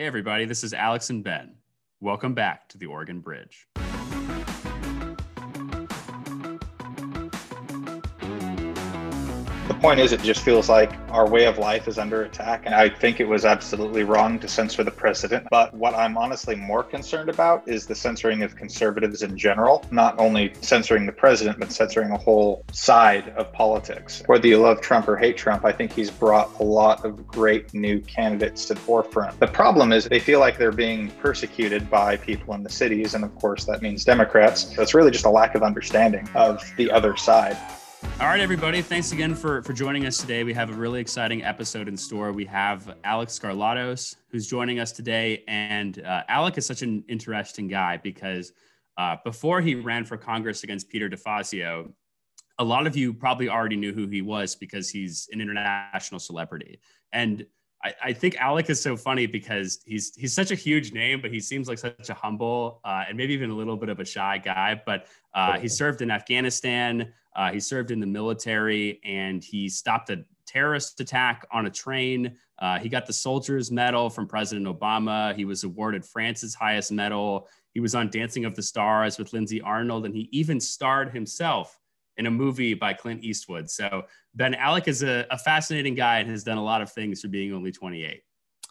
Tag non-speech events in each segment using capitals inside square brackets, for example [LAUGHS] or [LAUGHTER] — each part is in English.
Hey, everybody, this is Alex and Ben. Welcome back to the Oregon Bridge. Point is, it just feels like our way of life is under attack. And I think it was absolutely wrong to censor the president. But what I'm honestly more concerned about is the censoring of conservatives in general, not only censoring the president, but censoring a whole side of politics. Whether you love Trump or hate Trump, I think he's brought a lot of great new candidates to the forefront. The problem is they feel like they're being persecuted by people in the cities. And of course, that means Democrats. So it's really just a lack of understanding of the other side. All right, everybody. Thanks again for, for joining us today. We have a really exciting episode in store. We have Alek Skarlatos, who's joining us today. And uh, Alek is such an interesting guy because uh, before he ran for Congress against Peter DeFazio, a lot of you probably already knew who he was because he's an international celebrity. And I, I think Alek is so funny because he's he's such a huge name, but he seems like such a humble uh, and maybe even a little bit of a shy guy. But uh, he served in Afghanistan. Uh, he served in the military and he stopped a terrorist attack on a train. Uh, he got the Soldier's Medal from President Obama. He was awarded France's highest medal. He was on Dancing of the Stars with Lindsay Arnold, and he even starred himself in a movie by Clint Eastwood. So Ben Alek is a, a fascinating guy and has done a lot of things for being only 28.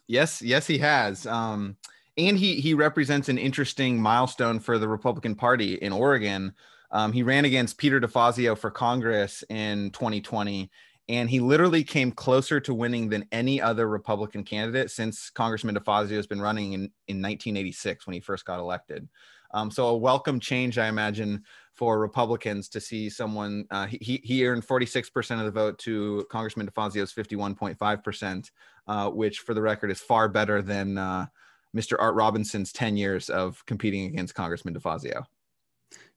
Yes, yes, he has. Um, and he he represents an interesting milestone for the Republican Party in Oregon. Um, he ran against Peter DeFazio for Congress in 2020, and he literally came closer to winning than any other Republican candidate since Congressman DeFazio has been running in, in 1986 when he first got elected. Um, so a welcome change, I imagine, for Republicans to see someone. Uh, he he earned 46% of the vote to Congressman DeFazio's 51.5%, uh, which, for the record, is far better than uh, Mr. Art Robinson's 10 years of competing against Congressman DeFazio.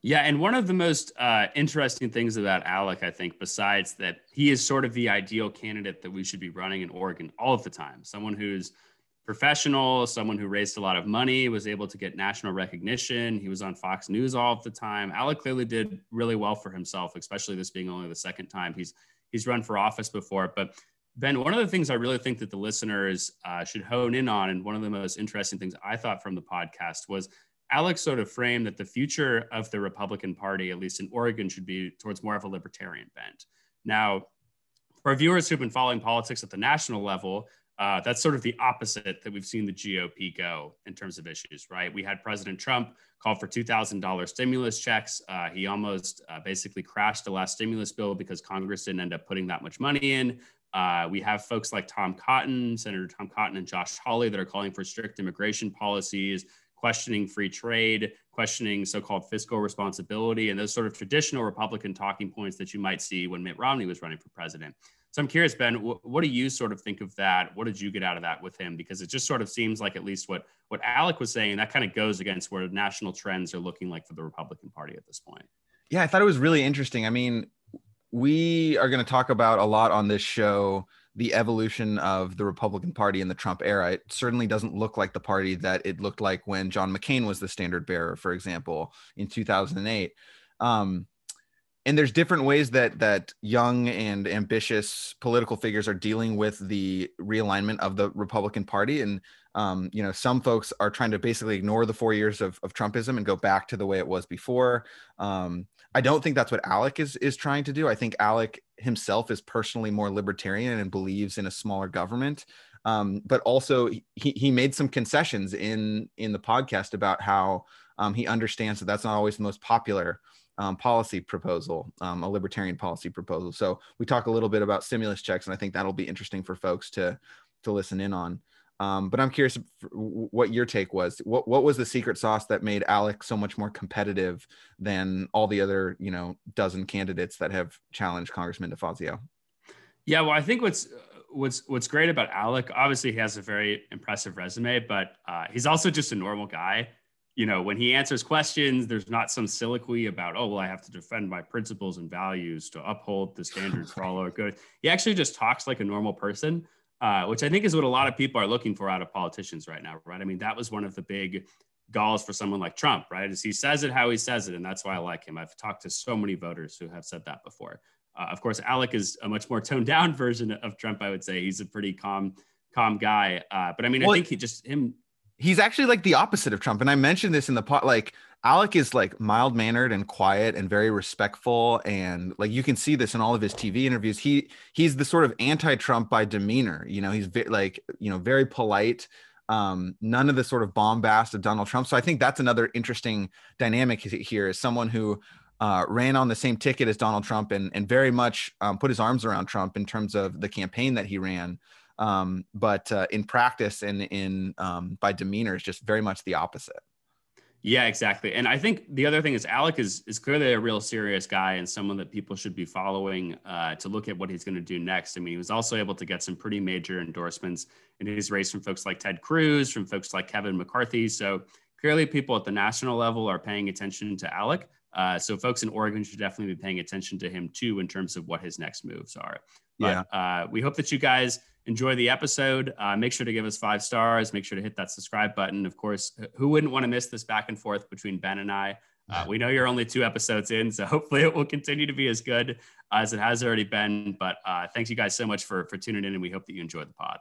Yeah, and one of the most uh, interesting things about Alek, I think, besides that he is sort of the ideal candidate that we should be running in Oregon all of the time, someone who's professional, someone who raised a lot of money, was able to get national recognition. He was on Fox News all of the time. Alek clearly did really well for himself, especially this being only the second time he's he's run for office before. But Ben, one of the things I really think that the listeners uh, should hone in on, and one of the most interesting things I thought from the podcast was Alex sort of framed that the future of the Republican Party, at least in Oregon, should be towards more of a libertarian bent. Now, for viewers who've been following politics at the national level, uh, that's sort of the opposite that we've seen the GOP go in terms of issues, right? We had President Trump call for $2,000 stimulus checks. Uh, he almost uh, basically crashed the last stimulus bill because Congress didn't end up putting that much money in. Uh, we have folks like Tom Cotton, Senator Tom Cotton, and Josh Hawley that are calling for strict immigration policies, questioning free trade, questioning so called fiscal responsibility, and those sort of traditional Republican talking points that you might see when Mitt Romney was running for president. So I'm curious, Ben, what do you sort of think of that? What did you get out of that with him? Because it just sort of seems like at least what what Alek was saying, that kind of goes against where national trends are looking like for the Republican Party at this point. Yeah, I thought it was really interesting. I mean, we are going to talk about a lot on this show the evolution of the Republican Party in the Trump era. It certainly doesn't look like the party that it looked like when John McCain was the standard bearer, for example, in 2008. Um, and there's different ways that that young and ambitious political figures are dealing with the realignment of the Republican Party. And um, you know, some folks are trying to basically ignore the four years of, of Trumpism and go back to the way it was before. Um, I don't think that's what Alek is is trying to do. I think Alek himself is personally more libertarian and believes in a smaller government. Um, but also he, he made some concessions in in the podcast about how um, he understands that that's not always the most popular um, policy proposal, um, a libertarian policy proposal. So we talk a little bit about stimulus checks, and I think that'll be interesting for folks to to listen in on. Um, but I'm curious what your take was. What what was the secret sauce that made Alek so much more competitive than all the other you know dozen candidates that have challenged Congressman DeFazio? Yeah, well, I think what's what's what's great about Alek, obviously he has a very impressive resume, but uh, he's also just a normal guy. You know, when he answers questions, there's not some soliloquy about, oh, well, I have to defend my principles and values to uphold the standards for all our good. He actually just talks like a normal person uh, which I think is what a lot of people are looking for out of politicians right now, right? I mean, that was one of the big galls for someone like Trump, right? Is he says it how he says it, and that's why I like him. I've talked to so many voters who have said that before. Uh, of course, Alek is a much more toned down [LAUGHS] version of Trump. I would say he's a pretty calm, calm guy. Uh, but I mean, well, I think he just him he's actually like the opposite of Trump. And I mentioned this in the pot, like Alek is like mild mannered and quiet and very respectful. And like you can see this in all of his TV interviews. He he's the sort of anti-Trump by demeanor. You know, he's ve- like, you know, very polite. Um, none of the sort of bombast of Donald Trump. So I think that's another interesting dynamic here is someone who uh, ran on the same ticket as Donald Trump and, and very much um, put his arms around Trump in terms of the campaign that he ran. Um, but uh, in practice and in um, by demeanor is just very much the opposite. Yeah, exactly. And I think the other thing is Alek is is clearly a real serious guy and someone that people should be following uh, to look at what he's going to do next. I mean, he was also able to get some pretty major endorsements in his race from folks like Ted Cruz, from folks like Kevin McCarthy. So clearly, people at the national level are paying attention to Alek. Uh, so folks in Oregon should definitely be paying attention to him too in terms of what his next moves are. But yeah. uh, we hope that you guys enjoy the episode. Uh, make sure to give us five stars. Make sure to hit that subscribe button. Of course, who wouldn't want to miss this back and forth between Ben and I? Uh, we know you're only two episodes in, so [LAUGHS] hopefully it will continue to be as good as it has already been. But uh, thanks you guys so much for for tuning in, and we hope that you enjoyed the pod.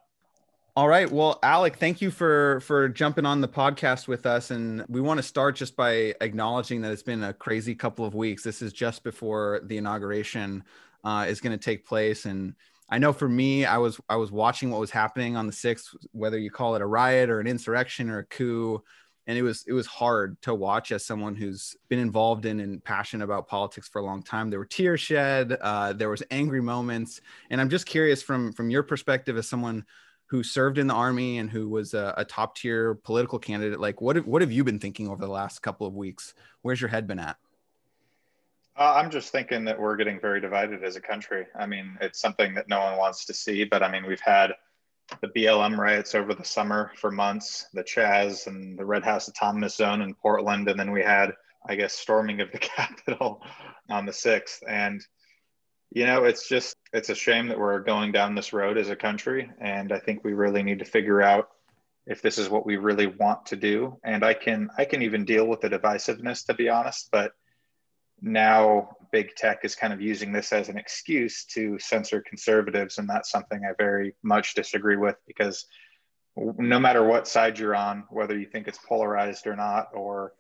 All right. Well, Alek, thank you for for jumping on the podcast with us, and we want to start just by acknowledging that it's been a crazy couple of weeks. This is just before the inauguration uh, is going to take place, and I know for me, I was I was watching what was happening on the sixth, whether you call it a riot or an insurrection or a coup, and it was it was hard to watch as someone who's been involved in and passionate about politics for a long time. There were tears shed, uh, there was angry moments, and I'm just curious from from your perspective as someone who served in the army and who was a, a top tier political candidate. Like, what have, what have you been thinking over the last couple of weeks? Where's your head been at? Uh, I'm just thinking that we're getting very divided as a country. I mean, it's something that no one wants to see, but I mean, we've had the BLM riots over the summer for months, the Chaz and the Red House Autonomous Zone in Portland, and then we had, I guess, storming of the [LAUGHS] Capitol on the 6th. And, you know, it's just, it's a shame that we're going down this road as a country. And I think we really need to figure out if this is what we really want to do. And I can, I can even deal with the divisiveness, to be honest, but now big tech is kind of using this as an excuse to censor conservatives and that's something i very much disagree with because no matter what side you're on whether you think it's polarized or not or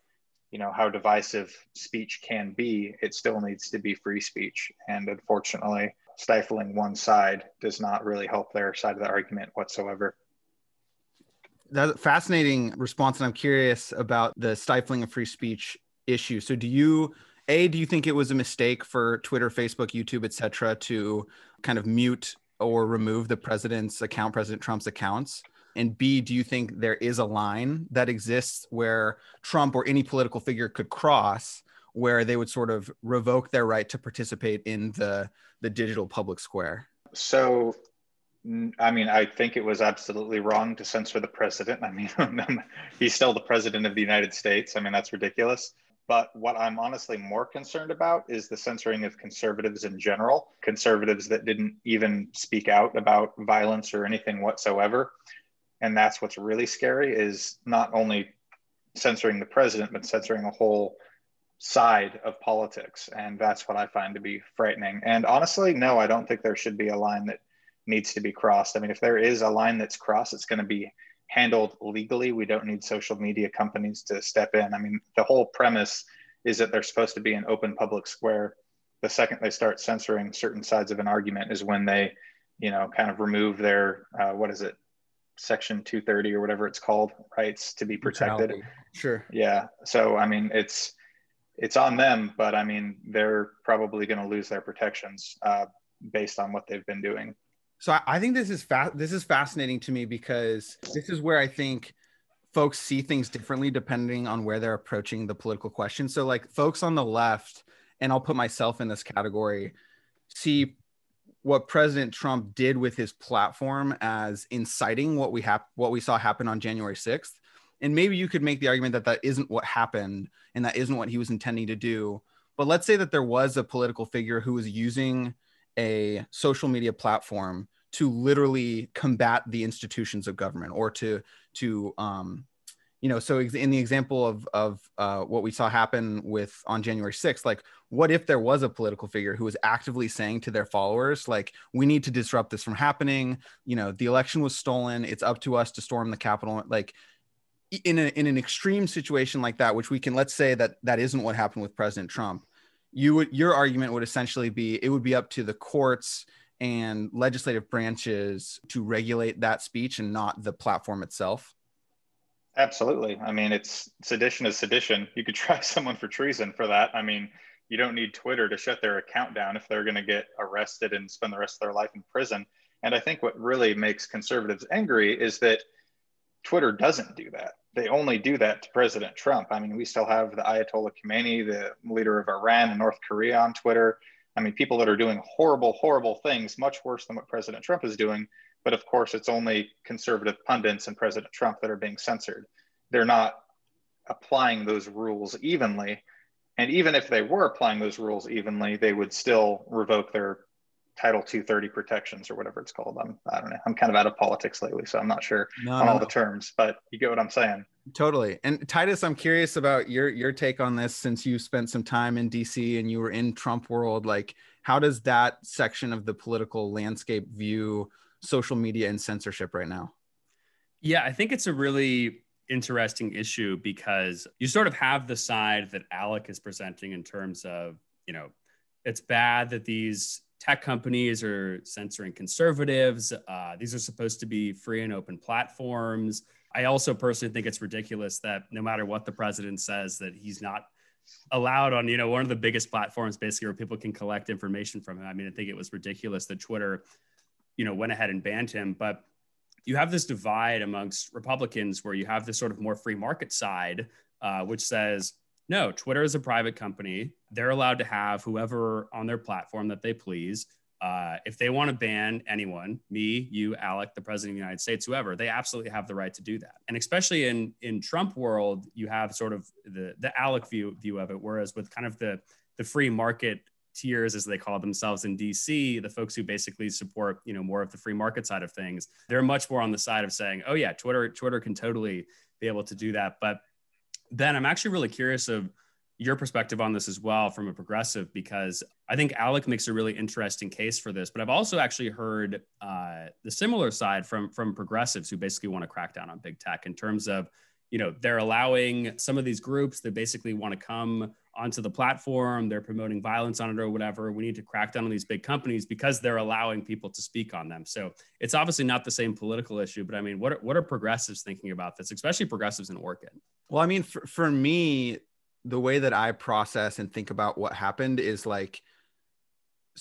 you know how divisive speech can be it still needs to be free speech. And unfortunately stifling one side does not really help their side of the argument whatsoever. That's a fascinating response and i'm curious about the stifling of free speech issue. So do you a do you think it was a mistake for twitter facebook youtube etc to kind of mute or remove the president's account president trump's accounts and b do you think there is a line that exists where trump or any political figure could cross where they would sort of revoke their right to participate in the the digital public square so I mean, I think it was absolutely wrong to censor the president. I mean, [LAUGHS] he's still the president of the United States. I mean, that's ridiculous. But what I'm honestly more concerned about is the censoring of conservatives in general, conservatives that didn't even speak out about violence or anything whatsoever. And that's what's really scary is not only censoring the president, but censoring a whole side of politics. And that's what I find to be frightening. And honestly, no, I don't think there should be a line that needs to be crossed. I mean, if there is a line that's crossed, it's going to be handled legally. We don't need social media companies to step in. I mean, the whole premise is that they're supposed to be an open public square. The second they start censoring certain sides of an argument is when they, you know, kind of remove their, uh, what is it, section 230 or whatever it's called, rights to be protected. Sure. Yeah. So, I mean, it's, it's on them, but I mean, they're probably going to lose their protections uh, based on what they've been doing. So I, I think this is fa- this is fascinating to me because this is where I think folks see things differently depending on where they're approaching the political question. So like folks on the left, and I'll put myself in this category, see what President Trump did with his platform as inciting what we have what we saw happen on January 6th. And maybe you could make the argument that that isn't what happened and that isn't what he was intending to do. But let's say that there was a political figure who was using a social media platform to literally combat the institutions of government or to to um, you know so in the example of of uh, what we saw happen with on january 6th like what if there was a political figure who was actively saying to their followers like we need to disrupt this from happening. You know the election was stolen. It's up to us to storm the capitol. Like in, a, in an extreme situation like that, which we can let's say that that isn't what happened with President Trump, you would your argument would essentially be it would be up to the courts and legislative branches to regulate that speech and not the platform itself. Absolutely. I mean, it's sedition is sedition. You could [LAUGHS] try someone for treason for that. I mean, you don't need Twitter to shut their account down if they're going to get arrested and spend the rest of their life in prison. And I think what really makes conservatives angry is that Twitter doesn't do that. They only do that to President Trump. I mean, we still have the Ayatollah Khomeini, the leader of Iran and North Korea, on Twitter. I mean, people that are doing horrible, horrible things, much worse than what President Trump is doing. But of course, it's only conservative pundits and President Trump that are being censored. They're not applying those rules evenly. And even if they were applying those rules evenly, they would still revoke their Title 230 protections or whatever it's called. I'm, I don't know. I'm kind of out of politics lately, so I'm not sure no, on no. all the terms, but you get what I'm saying. Totally. And Titus, I'm curious about your your take on this since you spent some time in DC and you were in Trump world. Like, how does that section of the political landscape view social media and censorship right now? Yeah, I think it's a really interesting issue because you sort of have the side that Alek is presenting in terms of, you know, it's bad that these tech companies are censoring conservatives. Uh, these are supposed to be free and open platforms. I also personally think it's ridiculous that no matter what the president says, that he's not allowed on you know one of the biggest platforms basically where people can collect information from him. I mean, I think it was ridiculous that Twitter, you know, went ahead and banned him. But you have this divide amongst Republicans where you have this sort of more free market side, uh, which says no, Twitter is a private company. They're allowed to have whoever on their platform that they please. Uh, if they want to ban anyone, me, you, Alek, the president of the United States, whoever, they absolutely have the right to do that. And especially in in Trump world, you have sort of the the Alek view view of it. Whereas with kind of the the free market tiers as they call themselves in DC, the folks who basically support, you know, more of the free market side of things, they're much more on the side of saying, oh yeah, Twitter, Twitter can totally be able to do that. But Ben, I'm actually really curious of your perspective on this as well from a progressive because I think Alek makes a really interesting case for this. But I've also actually heard uh, the similar side from from progressives who basically want to crack down on big tech in terms of you know they're allowing some of these groups that basically want to come onto the platform they're promoting violence on it or whatever. We need to crack down on these big companies because they're allowing people to speak on them. So it's obviously not the same political issue but i mean what are, what are progressives thinking about this especially progressives in oregon? Well i mean for, for me the way that i process and think about what happened is like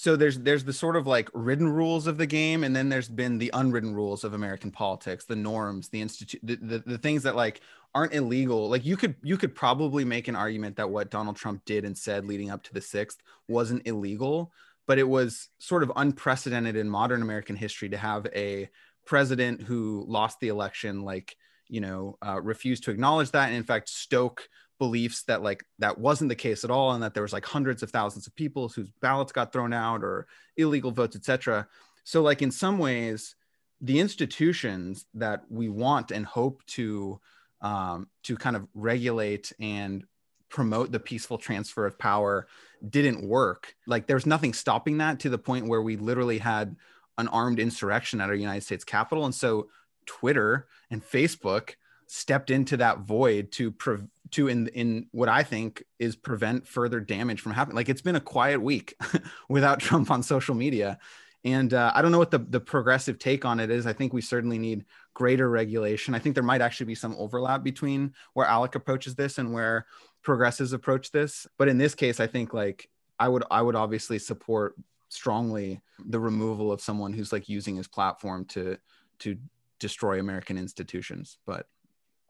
so there's there's the sort of like written rules of the game and then there's been the unwritten rules of american politics the norms the institute the, the, the things that like aren't illegal. Like you could you could probably make an argument that what donald trump did and said leading up to the sixth wasn't illegal but it was sort of unprecedented in modern american history to have a president who lost the election like you know uh, refused to acknowledge that and in fact stoke beliefs that like that wasn't the case at all and that there was like hundreds of thousands of people whose ballots got thrown out or illegal votes etc so like in some ways the institutions that we want and hope to um, to kind of regulate and promote the peaceful transfer of power didn't work. Like there's nothing stopping that to the point where we literally had an armed insurrection at our united states capitol. And so twitter and facebook stepped into that void to pre- to in in what I think is prevent further damage from happening. Like it's been a quiet week [LAUGHS] without Trump on social media, and uh, I don't know what the the progressive take on it is. I think we certainly need greater regulation. I think there might actually be some overlap between where Alek approaches this and where progressives approach this. But in this case, I think like I would I would obviously support strongly the removal of someone who's like using his platform to to destroy American institutions. But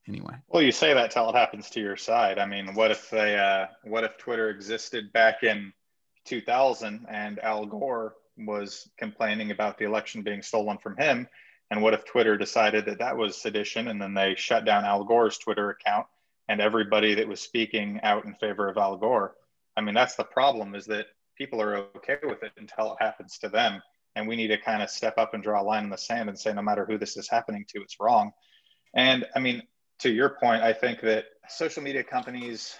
anyway. Well, you say that till it happens to your side. I mean, what if they, uh, what if Twitter existed back in 2000 and Al Gore was complaining about the election being stolen from him? And what if Twitter decided that that was sedition and then they shut down Al Gore's Twitter account and everybody that was speaking out in favor of Al Gore? I mean, that's the problem is that people are okay with it until it happens to them. And we need to kind of step up and draw a line in the sand and say, no matter who this is happening to, it's wrong. And I mean, to your point, I think that social media companies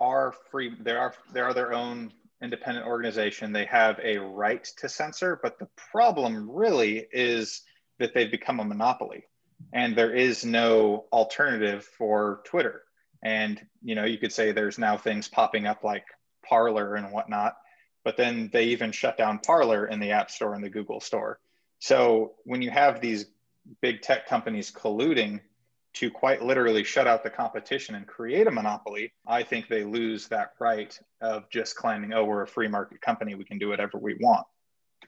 are free. They are they are their own independent organization. They have a right to censor, but the problem really is that they've become a monopoly. and there is no alternative for Twitter. And you know, you could say there's now things popping up like Parler and whatnot, but then they even shut down Parler in the App Store and the Google Store. So when you have these big tech companies colluding to quite literally shut out the competition and create a monopoly, I think they lose that right of just claiming, oh, we're a free market company, we can do whatever we want.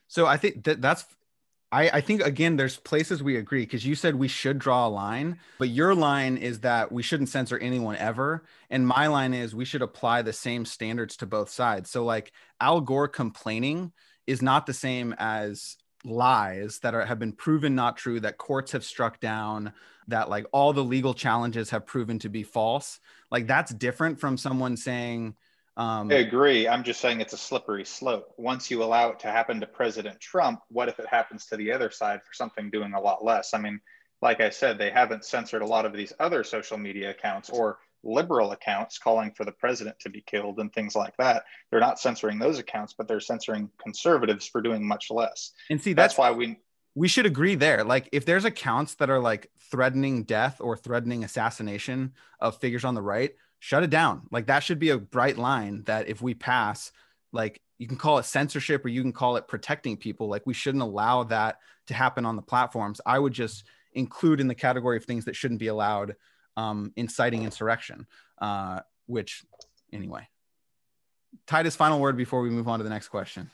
So I think that that's I, I think again there's places we agree because you said we should draw a line but your line is that we shouldn't censor anyone ever and my line is we should apply the same standards to both sides so like al gore complaining is not the same as lies that are, have been proven not true that courts have struck down that like all the legal challenges have proven to be false like that's different from someone saying um, I agree. I'm just saying it's a slippery slope. Once you allow it to happen to President Trump, what if it happens to the other side for something doing a lot less? I mean, like I said, they haven't censored a lot of these other social media accounts or liberal accounts calling for the president to be killed and things like that. They're not censoring those accounts, but they're censoring conservatives for doing much less. And see, that's, that's why we we should agree there. Like, if there's accounts that are like threatening death or threatening assassination of figures on the right, shut it down. Like that should be a bright line that if we pass, like you can call it censorship or you can call it protecting people. Like we shouldn't allow that to happen on the platforms. I would just include in the category of things that shouldn't be allowed um, inciting insurrection, uh, which anyway. Titus, final word before we move on to the next question.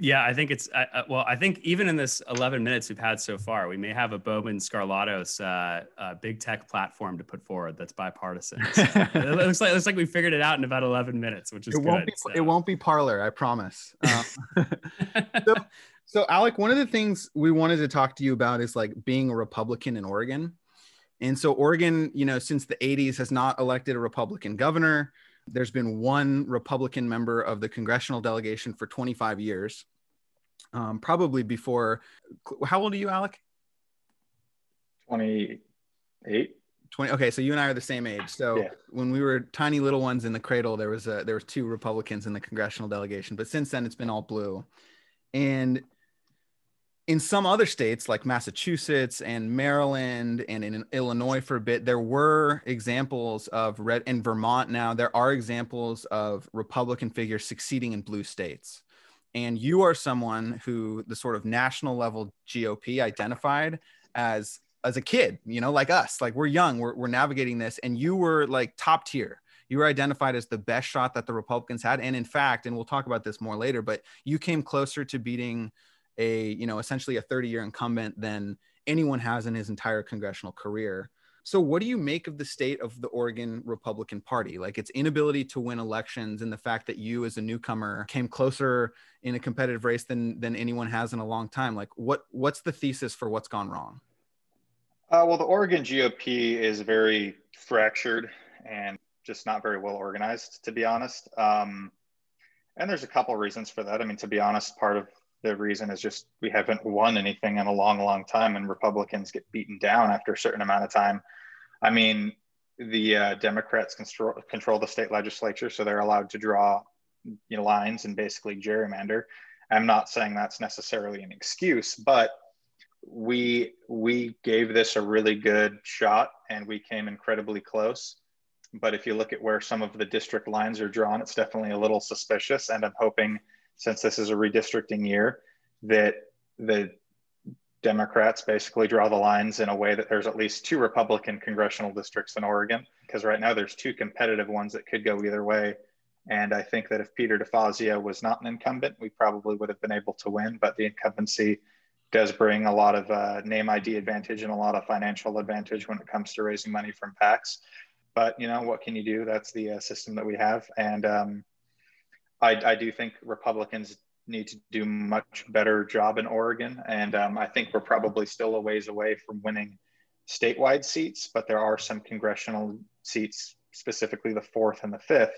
Yeah, I think it's uh, well. I think even in this 11 minutes we've had so far, we may have a Bowman Skarlatos uh, uh, big tech platform to put forward that's bipartisan. [LAUGHS] So it looks like it looks like we figured it out in about 11 minutes, which is it good, won't be so. it won't be Parler, I promise. Um, [LAUGHS] so, so, Alek, one of the things we wanted to talk to you about is like being a Republican in Oregon, and so Oregon, you know, since the 80s has not elected a Republican governor. There's been one Republican member of the congressional delegation for 25 years, um, probably before. How old are you, Alek? 28. 20 okay so you and i are the same age so yeah. when we were tiny little ones in the cradle there was a there was two republicans in the congressional delegation but since then it's been all blue and in some other states like Massachusetts and Maryland and in Illinois for a bit, there were examples of red in Vermont now, there are examples of Republican figures succeeding in blue states. And you are someone who the sort of national level GOP identified as as a kid, you know, like us, like we're young, we're, we're navigating this, and you were like top tier. You were identified as the best shot that the Republicans had. And in fact, and we'll talk about this more later, but you came closer to beating a you know essentially a 30 year incumbent than anyone has in his entire congressional career. So, what do you make of the state of the Oregon Republican Party? Like its inability to win elections and the fact that you, as a newcomer, came closer in a competitive race than than anyone has in a long time. Like, what what's the thesis for what's gone wrong? Uh, well, the Oregon GOP is very fractured and just not very well organized, to be honest. Um, and there's a couple reasons for that. I mean, to be honest, part of the reason is just we haven't won anything in a long, long time, and Republicans get beaten down after a certain amount of time. I mean, the uh, Democrats control, control the state legislature, so they're allowed to draw you know, lines and basically gerrymander. I'm not saying that's necessarily an excuse, but we we gave this a really good shot and we came incredibly close. But if you look at where some of the district lines are drawn, it's definitely a little suspicious. And I'm hoping since this is a redistricting year, that the Democrats basically draw the lines in a way that there's at least two Republican congressional districts in Oregon, because right now there's two competitive ones that could go either way. And I think that if Peter DeFazio was not an incumbent, we probably would have been able to win. But the incumbency does bring a lot of uh, name ID advantage and a lot of financial advantage when it comes to raising money from PACs. But you know what can you do? That's the uh, system that we have, and um, I, I do think Republicans need to do much better job in Oregon, and um, I think we're probably still a ways away from winning statewide seats, but there are some congressional seats, specifically the fourth and the fifth,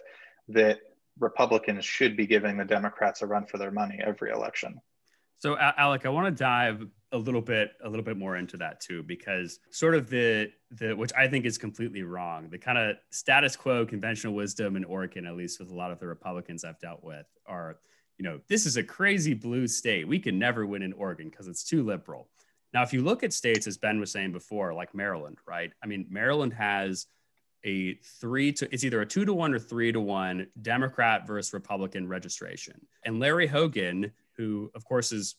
that Republicans should be giving the Democrats a run for their money every election. So, Alek, I want to dive a little bit, a little bit more into that too, because sort of the the which I think is completely wrong. The kind of status quo, conventional wisdom in Oregon, at least with a lot of the Republicans I've dealt with, are you know this is a crazy blue state. We can never win in Oregon because it's too liberal. Now, if you look at states, as Ben was saying before, like Maryland, right? I mean, Maryland has a three to it's either a two to one or three to one Democrat versus Republican registration. And Larry Hogan, who of course is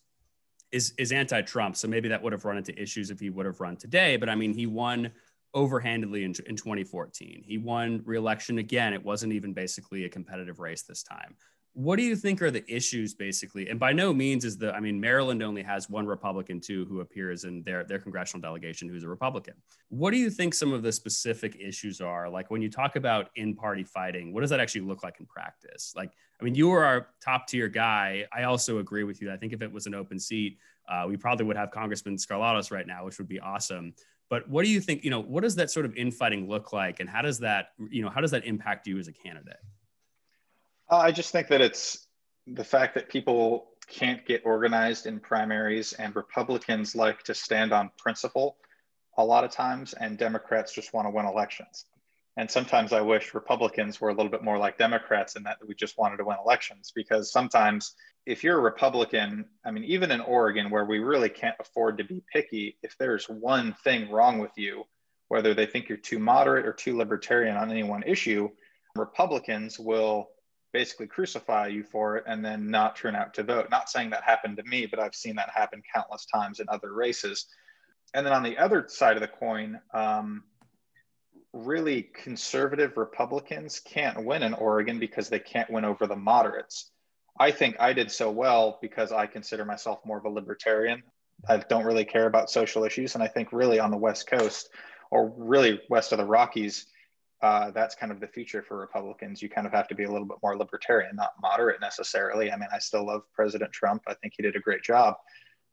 is is anti-Trump, so maybe that would have run into issues if he would have run today. But I mean, he won overhandedly in, in 2014. He won re-election again. It wasn't even basically a competitive race this time what do you think are the issues basically? And by no means is the i mean maryland only has one republican too who appears in their their congressional delegation who's a republican. What do you think some of the specific issues are? Like when you talk about in party fighting what does that actually look like in practice? Like i mean you are our top tier guy. I also agree with you. I think if it was an open seat uh, we probably would have congressman skarlatos right now which would be awesome. But what do you think you know what does that sort of infighting look like? And how does that you know how does that impact you as a candidate Uh, I just think that it's the fact that people can't get organized in primaries and Republicans like to stand on principle a lot of times, and Democrats just want to win elections. And sometimes I wish Republicans were a little bit more like Democrats in that we just wanted to win elections because sometimes if you're a Republican, I mean, even in Oregon, where we really can't afford to be picky, if there's one thing wrong with you, whether they think you're too moderate or too libertarian on any one issue, Republicans will basically crucify you for it and then not turn out to vote. Not saying that happened to me, but I've seen that happen countless times in other races. And then on the other side of the coin, um, really conservative Republicans can't win in Oregon because they can't win over the moderates. I think I did so well because I consider myself more of a libertarian. I don't really care about social issues. And I think really on the West Coast or really west of the Rockies, uh, that's kind of the future for Republicans. You kind of have to be a little bit more libertarian, not moderate necessarily. I mean, I still love President Trump. I think he did a great job,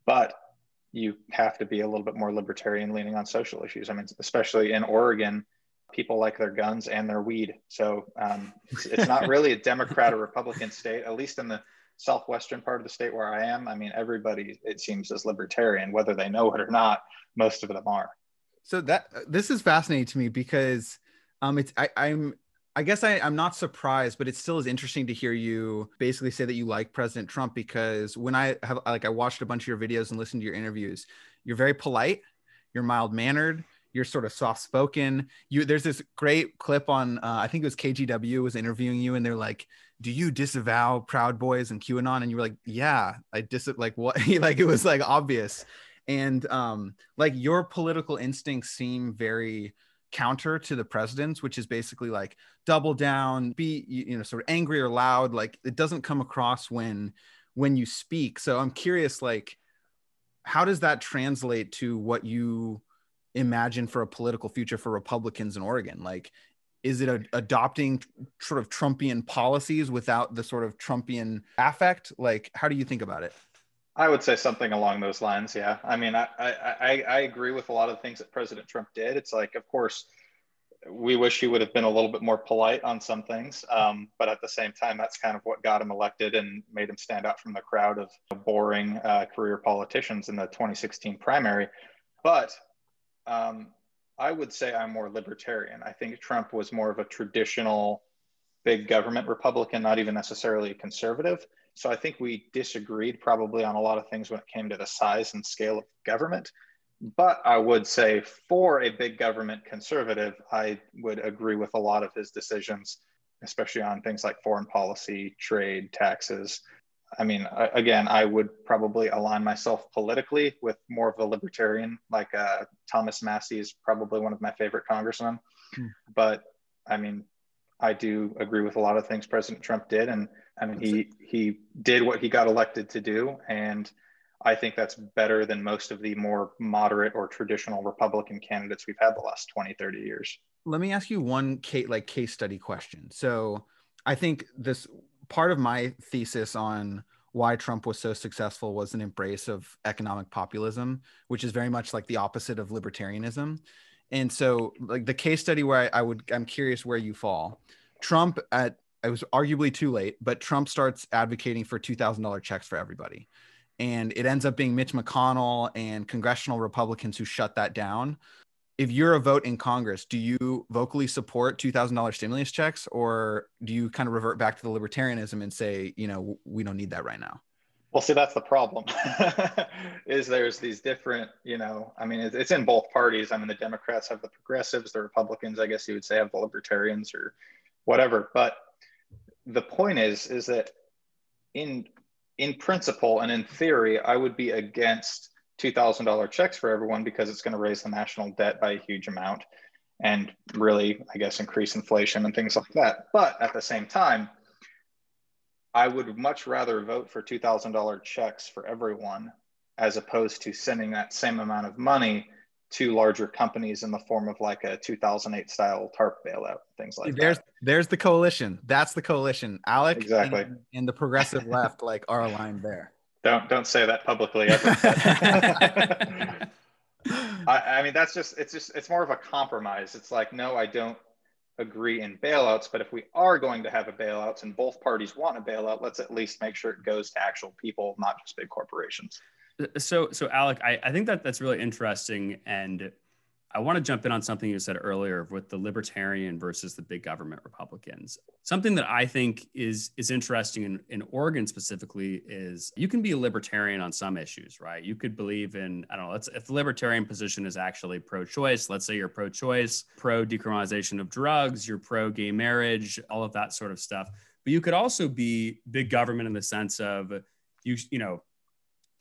but you have to be a little bit more libertarian leaning on social issues. I mean, especially in Oregon, people like their guns and their weed. So um, it's, it's not really a Democrat or Republican state, at least in the southwestern part of the state where I am. I mean, everybody, it seems, is libertarian, whether they know it or not. Most of them are. So that this is fascinating to me because um, it's I, I'm I guess I, I'm not surprised, but it still is interesting to hear you basically say that you like President Trump because when I have like I watched a bunch of your videos and listened to your interviews, you're very polite, you're mild mannered, you're sort of soft spoken. You there's this great clip on uh, I think it was KGW was interviewing you and they're like, "Do you disavow Proud Boys and QAnon?" And you were like, "Yeah, I dis like what?" [LAUGHS] like it was like obvious, and um like your political instincts seem very counter to the president's which is basically like double down be you know sort of angry or loud. Like it doesn't come across when when you speak. So i'm curious like how does that translate to what you imagine for a political future for republicans in oregon? Like is it a, adopting sort of trumpian policies without the sort of trumpian affect? Like how do you think about it I would say something along those lines. Yeah. I mean, I, I, I agree with a lot of things that President Trump did. It's like, of course, we wish he would have been a little bit more polite on some things. Um, but at the same time, that's kind of what got him elected and made him stand out from the crowd of boring uh, career politicians in the 2016 primary. But um, I would say I'm more libertarian. I think Trump was more of a traditional big government Republican, not even necessarily conservative. So I think we disagreed probably on a lot of things when it came to the size and scale of government. But I would say for a big government conservative, I would agree with a lot of his decisions, especially on things like foreign policy, trade, taxes. I mean, again, I would probably align myself politically with more of a libertarian, like uh, Thomas Massie is probably one of my favorite congressmen. Hmm. But I mean, I do agree with a lot of things President Trump did, and I mean he he did what he got elected to do, and I think that's better than most of the more moderate or traditional Republican candidates we've had the last 20, 30 years. Let me ask you one case, like case study question. So I think this part of my thesis on why Trump was so successful was an embrace of economic populism, which is very much like the opposite of libertarianism. And so, like the case study where I, I would, I'm curious where you fall. Trump at it was arguably too late, but Trump starts advocating for two thousand dollar checks for everybody, and it ends up being Mitch McConnell and congressional Republicans who shut that down. If you're a vote in Congress, do you vocally support two thousand dollar stimulus checks, or do you kind of revert back to the libertarianism and say, you know, we don't need that right now? Well, see, that's the problem. [LAUGHS] is there's these different, you know, I mean, it's, it's in both parties. I mean, the Democrats have the progressives, the Republicans, I guess you would say, have the libertarians or whatever. But the point is, is that in in principle and in theory, I would be against two thousand dollar checks for everyone because it's going to raise the national debt by a huge amount, and really, I guess, increase inflation and things like that. But at the same time I would much rather vote for $2,000 checks for everyone as opposed to sending that same amount of money to larger companies in the form of like a 2008 style TARP bailout, things like there's, that. There's the coalition. That's the coalition. Alek exactly. and, and the progressive left like are aligned there. Don't don't say that publicly ever. [LAUGHS] I, I mean, that's just it's just it's more of a compromise. It's like, no, I don't agree in bailouts, but if we are going to have a bailouts and both parties want a bailout, let's at least make sure it goes to actual people, not just big corporations. Uh, so, so Alek, I, I think that that's really interesting, and I want to jump in on something you said earlier with the libertarian versus the big government Republicans. Something that I think is is interesting in, in Oregon specifically is you can be a libertarian on some issues, right? You could believe in, I don't know, let's if the libertarian position is actually pro-choice, let's say you're pro-choice, pro-decriminalization of drugs, you're pro-gay marriage, all of that sort of stuff. But you could also be big government in the sense of you, you know,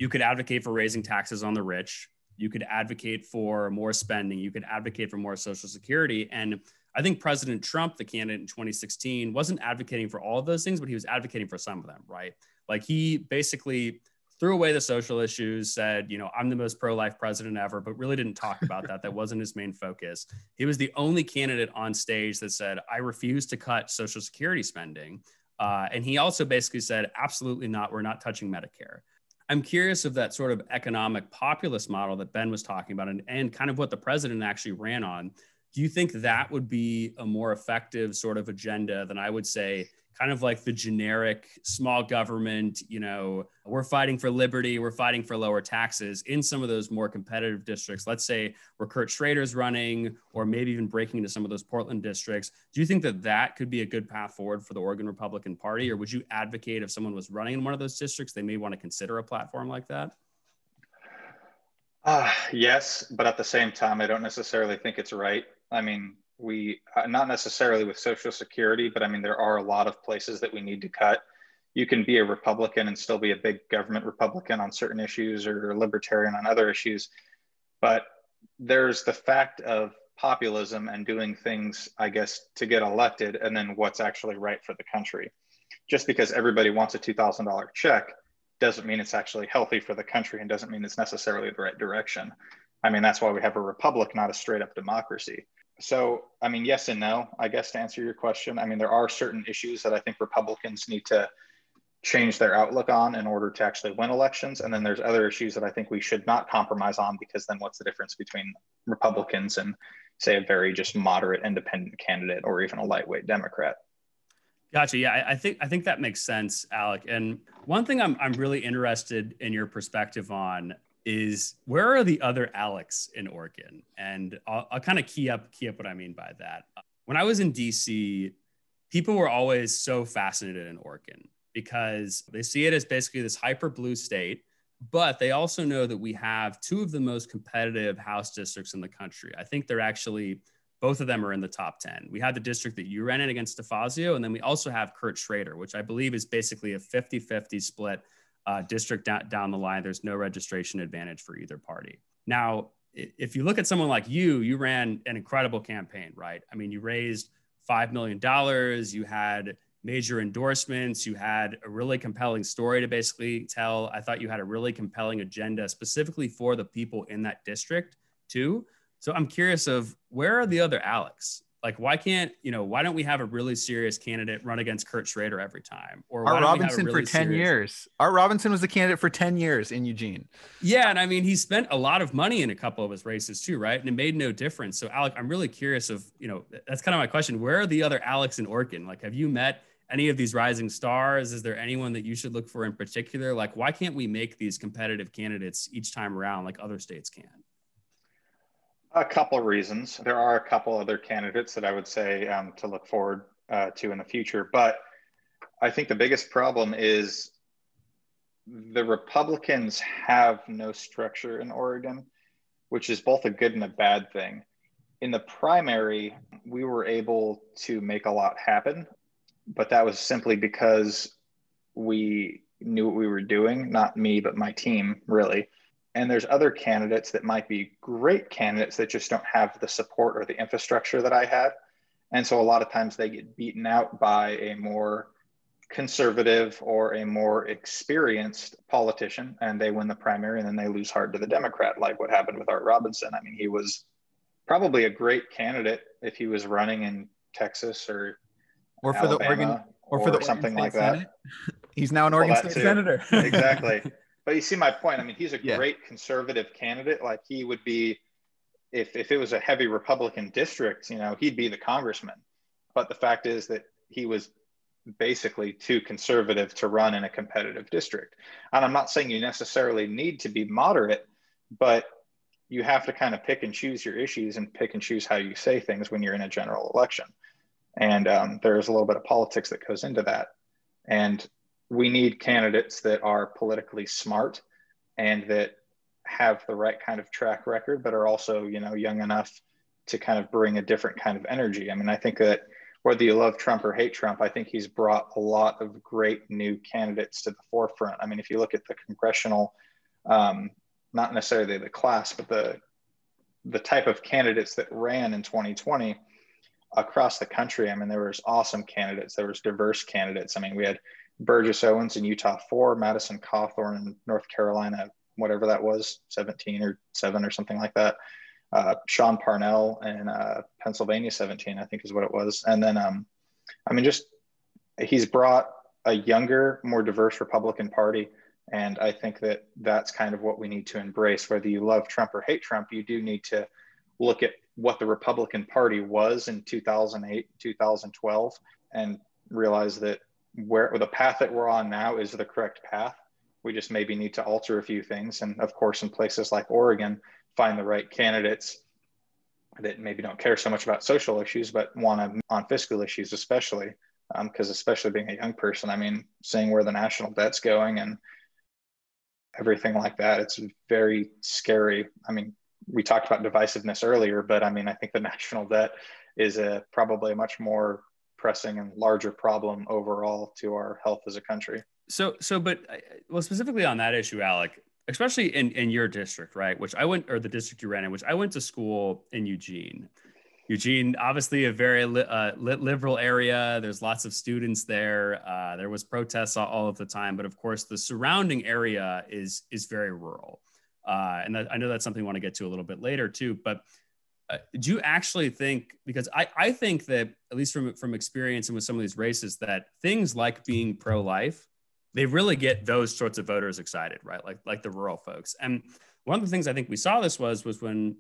you could advocate for raising taxes on the rich you could advocate for more spending. You could advocate for more Social Security. And I think President Trump, the candidate in 2016, wasn't advocating for all of those things, but he was advocating for some of them, right? Like he basically threw away the social issues, said, you know, I'm the most pro life president ever, but really didn't talk about that. That wasn't his main focus. He was the only candidate on stage that said, I refuse to cut Social Security spending. Uh, and he also basically said, absolutely not. We're not touching Medicare. I'm curious of that sort of economic populist model that Ben was talking about and, and kind of what the president actually ran on. Do you think that would be a more effective sort of agenda than I would say kind of like the generic small government, you know, we're fighting for liberty, we're fighting for lower taxes in some of those more competitive districts. Let's say where Kurt Schrader's running, or maybe even breaking into some of those Portland districts. Do you think that that could be a good path forward for the Oregon Republican Party? Or would you advocate if someone was running in one of those districts, they may want to consider a platform like that? Uh, yes, but at the same time, I don't necessarily think it's right. I mean, we uh, not necessarily with social security but i mean there are a lot of places that we need to cut. You can be a republican and still be a big government republican on certain issues or libertarian on other issues but there's the fact of populism and doing things i guess to get elected and then what's actually right for the country. Just because everybody wants a $2000 check doesn't mean it's actually healthy for the country and doesn't mean it's necessarily the right direction. I mean that's why we have a republic not a straight up democracy so, I mean, yes and no, I guess to answer your question. I mean, there are certain issues that I think Republicans need to change their outlook on in order to actually win elections. And then there's other issues that I think we should not compromise on because then what's the difference between Republicans and, say, a very just moderate independent candidate or even a lightweight Democrat? Gotcha. Yeah, I, I, think I think that makes sense, Alek. And one thing I'm I'm really interested in your perspective on is where are the other Alex in Oregon? And I'll, I'll kind of key up key up what I mean by that. When I was in DC, people were always so fascinated in Oregon because they see it as basically this hyper blue state, but they also know that we have two of the most competitive House districts in the country. I think they're actually both of them are in the top 10. We have the district that you ran in against DeFazio, and then we also have Kurt Schrader, which I believe is basically a 50 50 split uh, district da- down the line, there's no registration advantage for either party. Now, if you look at someone like you, you ran an incredible campaign, right? I mean, you raised $5 million, you had major endorsements, you had a really compelling story to basically tell. I thought you had a really compelling agenda specifically for the people in that district, too. So I'm curious of where are the other Alex? Like why can't you know why don't we have a really serious candidate run against Kurt Schrader every time? Or Art Robinson really for ten serious... years. Art Robinson was the candidate for ten years in Eugene. Yeah, and I mean he spent a lot of money in a couple of his races too, right? And it made no difference. So Alek, I'm really curious of you know that's kind of my question. Where are the other Alex and Oregon? Like, have you met any of these rising stars? Is there anyone that you should look for in particular? Like, why can't we make these competitive candidates each time around like other states can? A couple of reasons. There are a couple other candidates that I would say um, to look forward uh, to in the future, but I think the biggest problem is the Republicans have no structure in Oregon, which is both a good and a bad thing. In the primary, we were able to make a lot happen, but that was simply because we knew what we were doing, not me, but my team, really. And there's other candidates that might be great candidates that just don't have the support or the infrastructure that I had. And so a lot of times they get beaten out by a more conservative or a more experienced politician and they win the primary and then they lose hard to the Democrat, like what happened with Art Robinson. I mean, he was probably a great candidate if he was running in Texas or or for Alabama the Oregon or, or for the something like Senate. that. [LAUGHS] He's now an Oregon well, State senator. [LAUGHS] exactly. But you see my point. I mean, he's a yeah. great conservative candidate. Like he would be if if it was a heavy Republican district, you know, he'd be the congressman. But the fact is that he was basically too conservative to run in a competitive district. And I'm not saying you necessarily need to be moderate, but you have to kind of pick and choose your issues and pick and choose how you say things when you're in a general election. And um, there's a little bit of politics that goes into that. And we need candidates that are politically smart and that have the right kind of track record, but are also, you know, young enough to kind of bring a different kind of energy. I mean, I think that whether you love Trump or hate Trump, I think he's brought a lot of great new candidates to the forefront. I mean, if you look at the congressional, um, not necessarily the class, but the the type of candidates that ran in 2020 across the country. I mean, there was awesome candidates. There was diverse candidates. I mean, we had Burgess Owens in Utah four, Madison Cawthorn in North Carolina, whatever that was, 17 or seven or something like that uh, Sean Parnell in uh, Pennsylvania 17, I think is what it was. And then, um, I mean, just he's brought a younger, more diverse Republican Party. And I think that that's kind of what we need to embrace. Whether you love Trump or hate Trump, you do need to look at what the Republican Party was in 2008, 2012, and realize that where the path that we're on now is the correct path. We just maybe need to alter a few things. And of course, in places like Oregon, find the right candidates that maybe don't care so much about social issues, but want to on fiscal issues, especially because um, especially being a young person, I mean, seeing where the national debt's going and everything like that, it's very scary. I mean, we talked about divisiveness earlier, but I mean, I think the [LAUGHS] national debt is a probably a much more pressing and larger problem overall to our health as a country. So, so, but uh, well, specifically on that issue, Alek, especially in, in your district, right? Which I went, or the district you ran in, which I went to school in Eugene. Eugene, obviously a very li- uh, liberal area. There's lots of students there. Uh, there was protests all, of the time, but of course, the surrounding area is is very rural. Uh, and that, I know that's something I want to get to a little bit later too. But uh, do you actually think? Because I I think that at least from from experience and with some of these races, that things like being pro life they really get those sorts of voters excited, right? Like like the rural folks. And one of the things I think we saw this was was when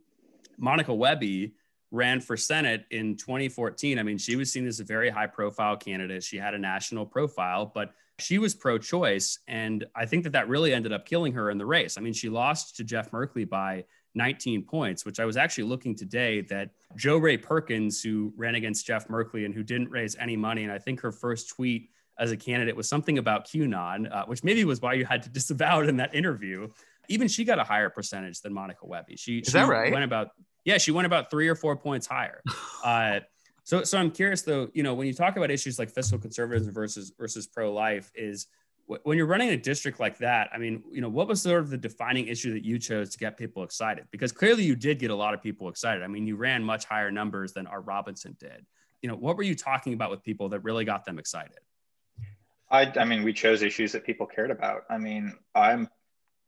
Monica Wehby ran for Senate in 2014. I mean, she was seen as a very high profile candidate. She had a national profile, but she was pro choice. And I think that that really ended up killing her in the race. I mean, she lost to Jeff Merkley by 19 points, which I was actually looking today that Jo Rae Perkins, who ran against Jeff Merkley and who didn't raise any money, and I think her first tweet as a candidate was something about QAnon, uh, which maybe was why you had to [LAUGHS] disavow it in that interview. Even she got a higher percentage than Monica Wehby. She, Is she that right? Went about yeah, she went about three or four points higher. [LAUGHS] Uh, so so I'm curious though, you know, when you talk about issues like fiscal conservatism versus versus pro life, is when you're running a district like that, I mean, you know, what was sort of the defining issue that you chose to get people excited? Because clearly you did get a lot of people excited. I mean, you ran much higher numbers than Art Robinson did. You know, what were you talking about with people that really got them excited? I, I mean, we chose issues that people cared about. I mean, I'm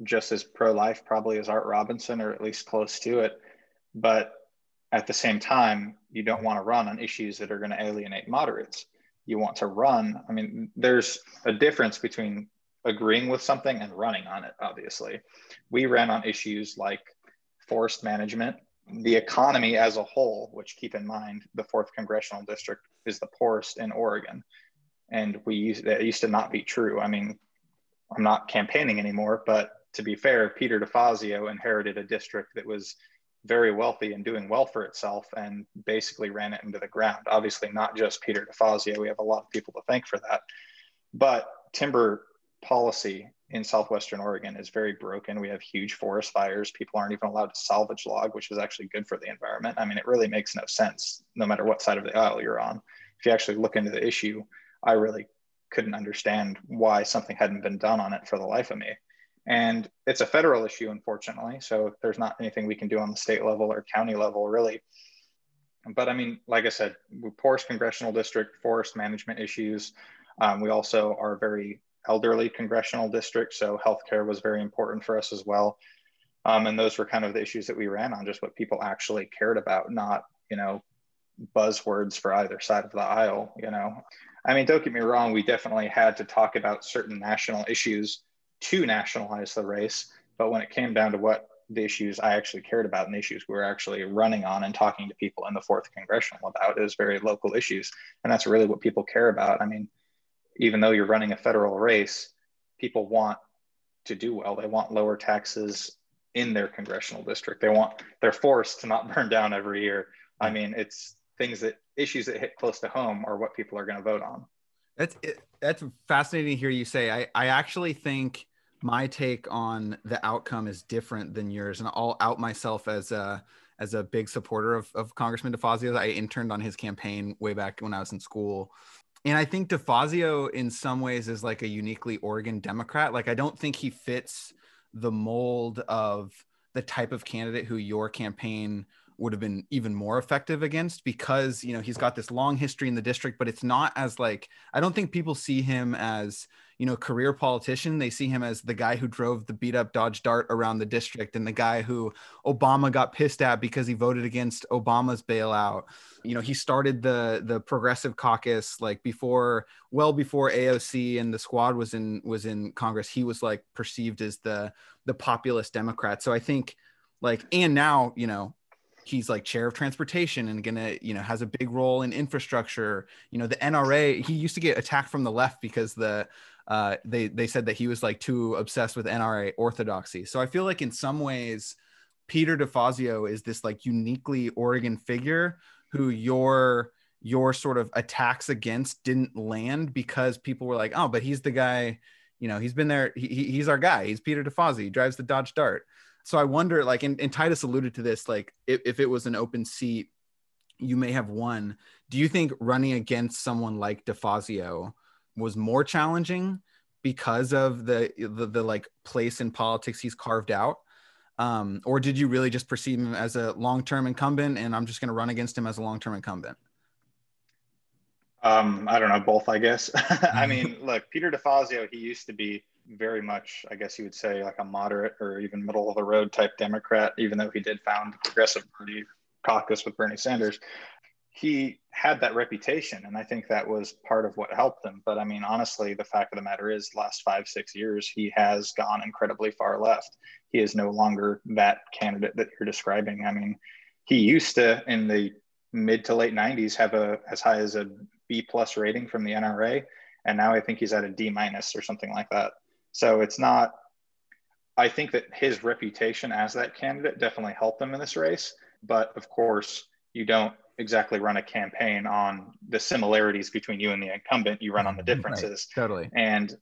just as pro life probably as Art Robinson, or at least close to it. But at the same time, you don't want to run on issues that are going to alienate moderates. You want to run. I mean, there's a difference between agreeing with something and running on it, obviously. We ran on issues like forest management, the economy as a whole, which keep in mind the fourth congressional district is the poorest in Oregon and we used that used to not be true. I mean, I'm not campaigning anymore, but to be fair, Peter DeFazio inherited a district that was very wealthy and doing well for itself and basically ran it into the ground. Obviously, not just Peter DeFazio. We have a lot of people to thank for that. But timber policy in southwestern Oregon is very broken. We have huge forest fires. People aren't even allowed to salvage log, which is actually good for the environment. I mean, it really makes no sense, no matter what side of the aisle you're on. If you actually look into the issue, I really couldn't understand why something hadn't been done on it for the life of me. And it's a federal issue, unfortunately. So there's not anything we can do on the state level or county level, really. But I mean, like I said, poorest congressional district, forest management issues. Um, we also are very elderly congressional district, so healthcare was very important for us as well. Um, and those were kind of the issues that we ran on, just what people actually cared about, not you know buzzwords for either side of the aisle. You know, I mean, don't get me wrong, we definitely had to talk about certain national issues to nationalize the race, but when it came down to what the issues I actually cared about and the issues we were actually running on and talking to people in the fourth congressional about is very local issues. And that's really what people care about. I mean, even though you're running a federal race, people want to do well. They want lower taxes in their congressional district. They want their forest to not [LAUGHS] burn down every year. I mean, it's things that issues that hit close to home are what people are going to vote on. That's it, that's fascinating to hear you say. I I actually think my take on the outcome is different than yours, and I'll out myself as a as a big supporter of, of Congressman DeFazio. I interned on his campaign way back when I was in school, and I think DeFazio, in some ways, is like a uniquely Oregon Democrat. Like, I don't think he fits the mold of the type of candidate who your campaign would have been even more effective against because you know he's got this long history in the district but it's not as like i don't think people see him as you know career politician. They see him as the guy who drove the beat up dodge dart around the district and the guy who obama got pissed at because he voted against obama's bailout. You know he started the the progressive caucus like before well before aoc and the squad was in was in congress. He was like perceived as the the populist democrat. So i think like and now you know he's like chair of transportation and gonna you know has a big role in infrastructure. You know the nra he used to get attacked from the left because the uh, they they said that he was like too obsessed with nra orthodoxy. So i feel like in some ways peter defazio is this like uniquely oregon figure who your your sort of attacks against didn't land because people were like oh but he's the guy you know he's been there he, he's our guy. He's peter defazio. He drives the dodge dart so I wonder, like, and, and Titus alluded to this, like, if, if it was an open seat, you may have won. Do you think running against someone like DeFazio was more challenging because of the, the, the like place in politics he's carved out? Um, or did you really just perceive him as a long-term incumbent and I'm just going to run against him as a long-term incumbent? Um, I don't know, both, I guess. [LAUGHS] I mean, look, Peter DeFazio, he used to be very much, I guess you would say, like a moderate or even middle of the road type Democrat, even though he did found the Progressive Party caucus with Bernie Sanders. He had that reputation, and I think that was part of what helped him. But I mean, honestly, the fact of the matter is, last five, six years, he has gone incredibly far left. He is no longer that candidate that you're describing. I mean, he used to, in the mid to late 90s, have a as high as a B plus rating from the NRA, and now I think he's at a D minus or something like that. So it's not, I think that his reputation as that candidate definitely helped him in this race. But of course, you don't exactly run a campaign on the similarities between you and the incumbent. You run on the mm-hmm. differences. Right, totally. And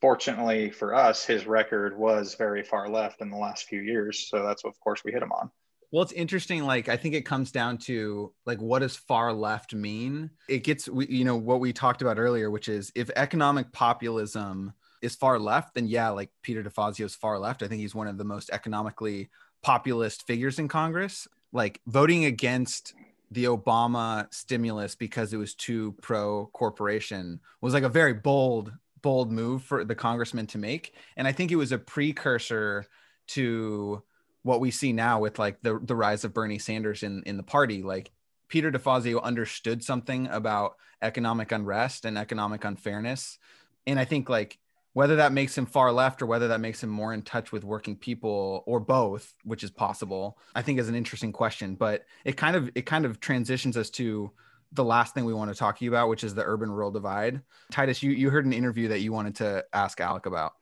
fortunately for us, his record was very far left in the last few years. So that's what, of course, we hit him on. Well, it's interesting. Like, I think it comes down to like, what does far left mean? It gets, you know, what we talked about earlier, which is if economic populism is far left, then yeah, like Peter DeFazio is far left. I think he's one of the most economically populist figures in Congress. Like voting against the Obama stimulus because it was too pro corporation was like a very bold, bold move for the congressman to make. And I think it was a precursor to what we see now with like the, the rise of Bernie Sanders in, in the party. Like Peter DeFazio understood something about economic unrest and economic unfairness. And I think like whether that makes him far left or whether that makes him more in touch with working people or both which is possible i think is an interesting question but it kind of it kind of transitions us to the last thing we want to talk to you about which is the urban rural divide. Titus you you heard an interview that you wanted to ask alek about.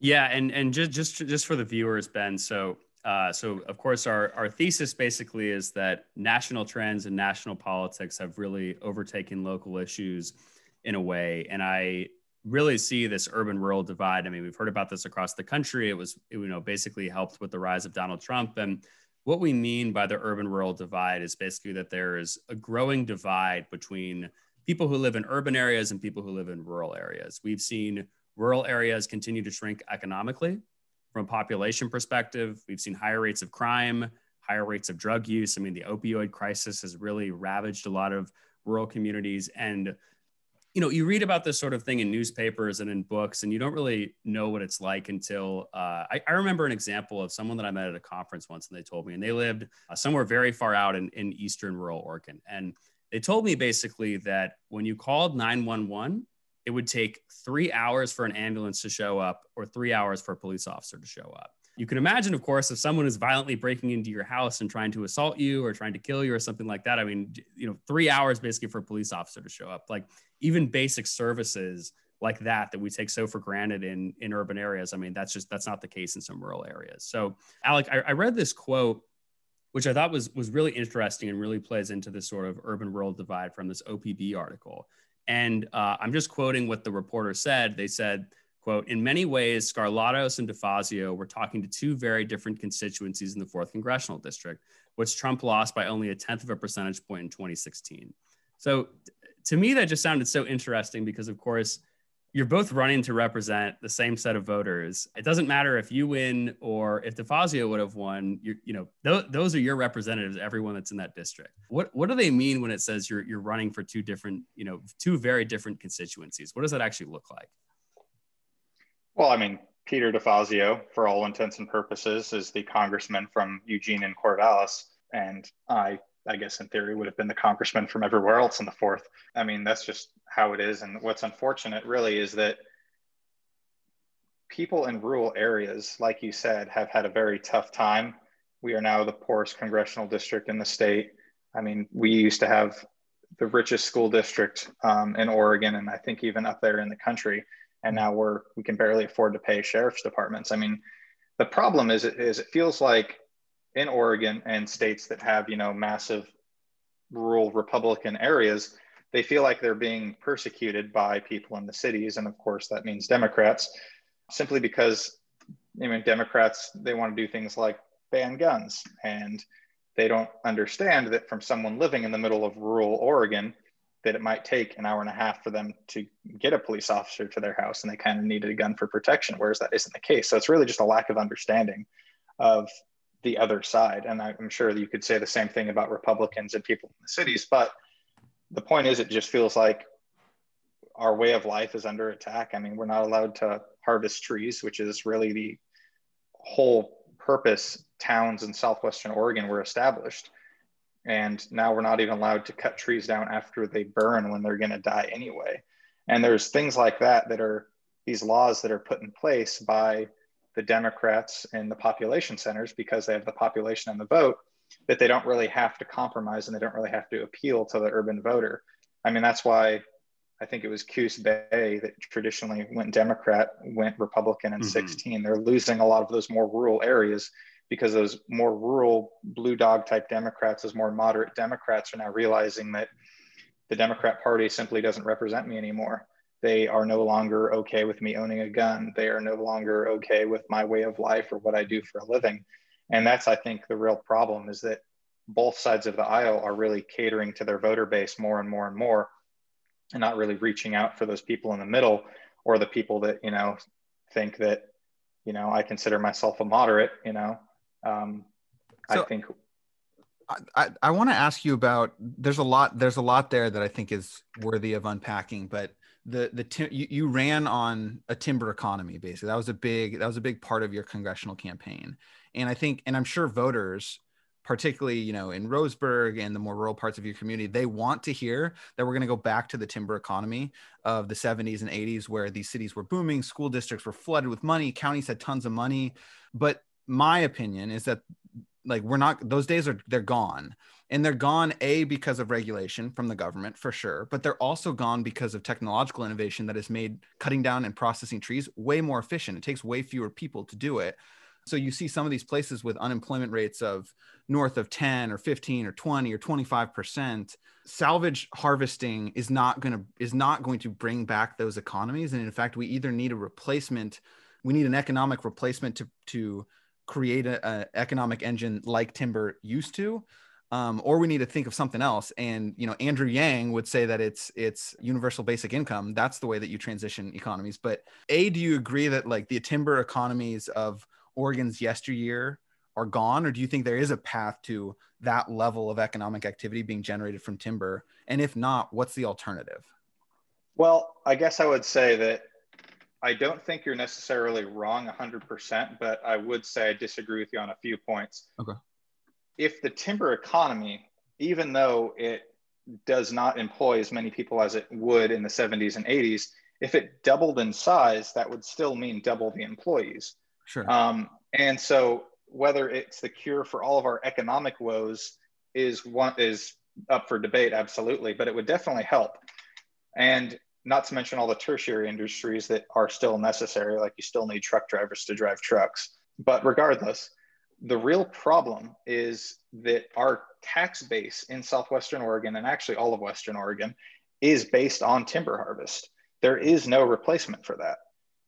Yeah and and just just just for the viewers ben so uh, so of course our, our thesis basically is that national trends and national politics have really overtaken local issues in a way and i really see this urban rural divide. I mean, we've heard about this across the country. It was, you know, basically helped with the rise of Donald Trump. And what we mean by the urban rural divide is basically that there is a growing divide between people who live in urban areas and people who live in rural areas. We've seen rural areas continue to shrink economically from a population perspective. We've seen higher rates of crime, higher rates of drug use. I mean, the opioid crisis has really ravaged a lot of rural communities. And you know, you read about this sort of thing in newspapers and in books, and you don't really know what it's like until uh, I, I, remember an example of someone that I met at a conference once, and they told me, and they lived uh, somewhere very far out in, in eastern rural Oregon. And they told me basically that when you called 911, it would take three hours for an ambulance to show up or three hours for a police officer to show up. You can imagine, of course, if someone is violently breaking into your house and trying to assault you or trying to kill you or something like that. I mean, you know, three hours basically for a police officer to show up. Like even basic services like that that we take so for granted in in urban areas. I mean, that's just that's not the case in some rural areas. So, Alek, I, I read this quote, which I thought was was really interesting and really plays into this sort of urban rural divide from this OPB article. And uh, I'm just quoting what the reporter said. They said Quote, in many ways, Skarlatos and DeFazio were talking to two very different constituencies in the fourth congressional district, which Trump lost by only a tenth of a percentage point in 2016. So to me, that just sounded so interesting because, of course, you're both running to represent the same set of voters. It doesn't matter if you win or if DeFazio would have won. You, know, th- those are your representatives. Everyone that's in that district. What what do they mean when it says you're you're running for two different, you know, two very different constituencies? What does that actually look like? Well, I mean, Peter DeFazio, for all intents and purposes, is the congressman from Eugene and Corvallis. And I, I guess in theory, would have been the congressman from everywhere else in the fourth. I mean, that's just how it is. And what's unfortunate really is that people in rural areas, like you said, have had a very tough time. We are now the poorest congressional district in the state. I mean, we used to have the richest school district um, in Oregon, and I think even up there in the country and now we're we can barely afford to pay sheriff's departments. I mean, the problem is is it feels like in Oregon and states that have you know massive rural Republican areas, they feel like they're being persecuted by people in the cities, and of course that means Democrats, simply because I mean Democrats they want to do things like ban guns and they don't understand that from someone living in the middle of rural Oregon, that it might take an hour and a half for them to get a police officer to their house and they kind of needed a gun for protection, whereas that isn't the case. So it's really just a lack of understanding of the other side. And I'm sure you could say the same thing about Republicans and people in the cities. But the point is, it just feels like our way of life is under attack. I mean, we're not allowed to harvest trees, which is really the whole purpose towns in southwestern Oregon were established and now we're not even allowed to cut trees down after they burn when they're going to die anyway and there's things like that that are these laws that are put in place by the democrats in the population centers because they have the population and the vote that they don't really have to compromise and they don't really have to appeal to the urban voter i mean that's why i think it was Coos Bay that traditionally went democrat went republican in mm-hmm. 16 they're losing a lot of those more rural areas because those more rural blue dog type Democrats, those more moderate Democrats are now realizing that the Democrat Party simply doesn't represent me anymore. They are no longer okay with me owning a gun. They are no longer okay with my way of life or what I do for a living. And that's, I think, the real problem is that both sides of the aisle are really catering to their voter base more and more and more and not really reaching out for those people in the middle or the people that, you know, think that, you know, I consider myself a moderate, you know, um, so I think. I, I want to ask you about there's a lot there's a lot there that I think is worthy of unpacking, but the the you, you ran on a timber economy basically. That was a big that was a big part of your congressional campaign, and I think and I'm sure voters particularly you know in roseburg and the more rural parts of your community they want to hear that we're going to go back to the timber economy of the 70s and 80s where these cities were booming school districts were flooded with money counties had tons of money. But my opinion is that like we're not those days are they're gone and they're gone a because of regulation from the government for sure but they're also gone because of technological innovation that has made cutting down and processing trees way more efficient it takes way fewer people to do it So you see some of these places with unemployment rates of north of 10 or 15 or 20 or 25%. Salvage harvesting is not going to is not going to bring back those economies and in fact we either need a replacement we need an economic replacement to to create an economic engine like timber used to um, or we need to think of something else. And you know, Andrew Yang would say that it's it's universal basic income. That's the way that you transition economies. But a, do you agree that like the timber economies of Oregon's yesteryear are gone, or do you think there is a path to that level of economic activity being generated from timber? And if not, what's the alternative? Well, I guess I would say that I don't think you're necessarily wrong 100%, but I would say I disagree with you on a few points. Okay if the timber economy, even though it does not employ as many people as it would in the 70s and 80s, if it doubled in size, that would still mean double the employees. Sure. Um, and so whether it's the cure for all of our economic woes is one is up for debate, absolutely, but it would definitely help. And not to mention all the tertiary industries that are still necessary, like you still need truck drivers to drive trucks. But regardless, the real problem is that our tax base in southwestern Oregon and actually all of western Oregon is based on timber harvest. There is no replacement for that.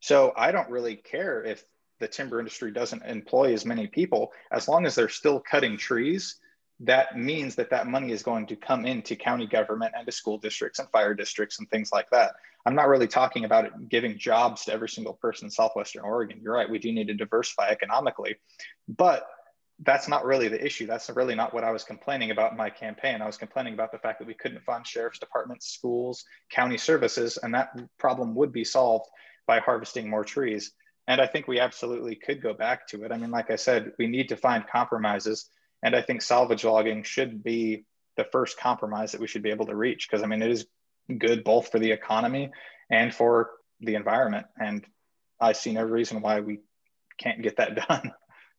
So I don't really care if the timber industry doesn't employ as many people as long as they're still cutting trees that means that that money is going to come into county government and to school districts and fire districts and things like that. I'm not really talking about it giving jobs to every single person in Southwestern Oregon. You're right, we do need to diversify economically, but that's not really the issue. That's really not what I was complaining about in my campaign. I was complaining about the fact that we couldn't fund sheriff's departments, schools, county services, and that problem would be solved by harvesting more trees. And I think we absolutely could go back to it. I mean, like I said, we need to find compromises and I think salvage logging should be the first compromise that we should be able to reach because I mean, it is good both for the economy and for the environment. And I see no reason why we can't get that [LAUGHS] done.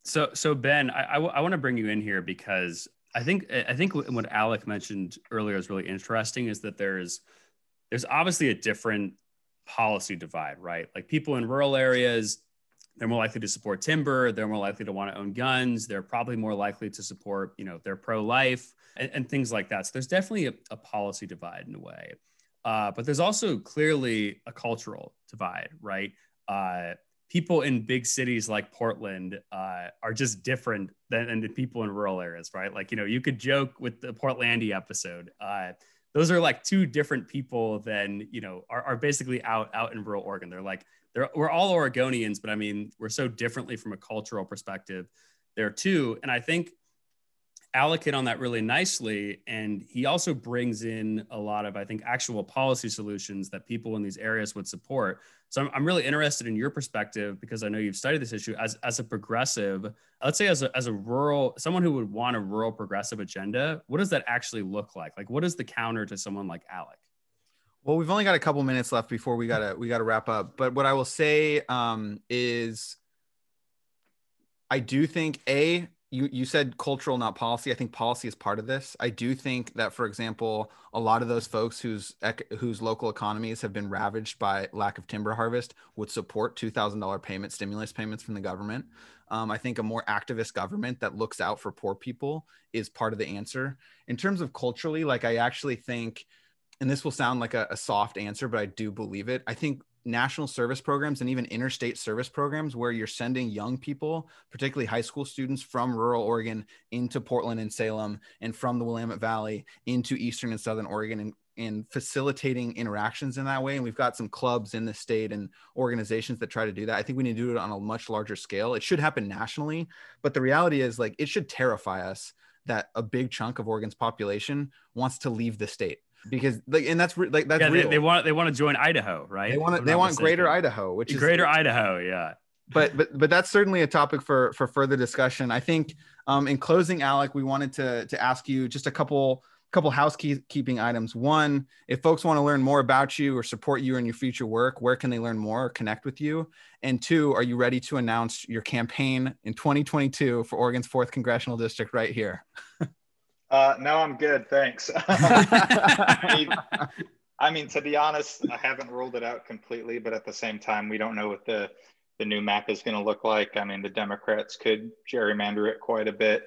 So, so Ben, I, I, w- I want to bring you in here because I think I think what Alek mentioned earlier is really interesting. Is that there's there's obviously a different policy divide, right? Like people in rural areas they're more likely to support timber they're more likely to want to own guns they're probably more likely to support you know they're pro-life and, and things like that. So there's definitely a, a policy divide in a way. Uh, but there's also clearly a cultural divide right? Uh, people in big cities like portland uh, are just different than, than, the people in rural areas right? Like you know you could joke with the portlandia episode uh, those are like two different people than you know are, are basically out out in rural oregon. They're like they're, we're all Oregonians, but I mean, we're so differently from a cultural perspective there too. And I think Alek hit on that really nicely. And he also brings in a lot of, I think, actual policy solutions that people in these areas would support. So I'm, I'm really interested in your perspective because I know you've studied this issue as, as a progressive, let's say as a, as a rural, someone who would want a rural progressive agenda, what does that actually look like? Like, what is the counter to someone like Alek? Well, we've only got a couple minutes left before we gotta we gotta wrap up. But what I will say um, is, I do think a you you said cultural, not policy. I think policy is part of this. I do think that, for example, a lot of those folks whose whose local economies have been ravaged by lack of timber harvest would support two thousand dollar payment stimulus payments from the government. Um, I think a more activist government that looks out for poor people is part of the answer. In terms of culturally, like I actually think and this will sound like a, a, soft answer, but I do believe it. I think national service programs and even interstate service programs where you're sending young people, particularly high school students from rural Oregon into Portland and Salem and from the Willamette Valley into Eastern and Southern Oregon and, and facilitating interactions in that way. And we've got some clubs in the state and organizations that try to do that. I think we need to do it on a much larger scale. It should happen nationally, but the reality is like it should terrify us that a big chunk of Oregon's population wants to leave the state because like and that's like that's yeah, real. They, they, want they want to join Idaho, right? They want to, they want mistaken. Greater Idaho, which is Greater Idaho, yeah. But but but that's certainly a topic for for further discussion. I think um, in closing, Alek, we wanted to to ask you just a couple couple housekeeping items. One, if folks want to learn more about you or support you in your future work, where can they learn more or connect with you? And two, are you ready to announce your campaign in 2022 for Oregon's fourth congressional district right here? [LAUGHS] Uh, no, I'm good. Thanks. [LAUGHS] I, mean, to be honest, I haven't ruled it out completely, but at the same time, we don't know what the the new map is going to look like. I mean, the Democrats could gerrymander it quite a bit.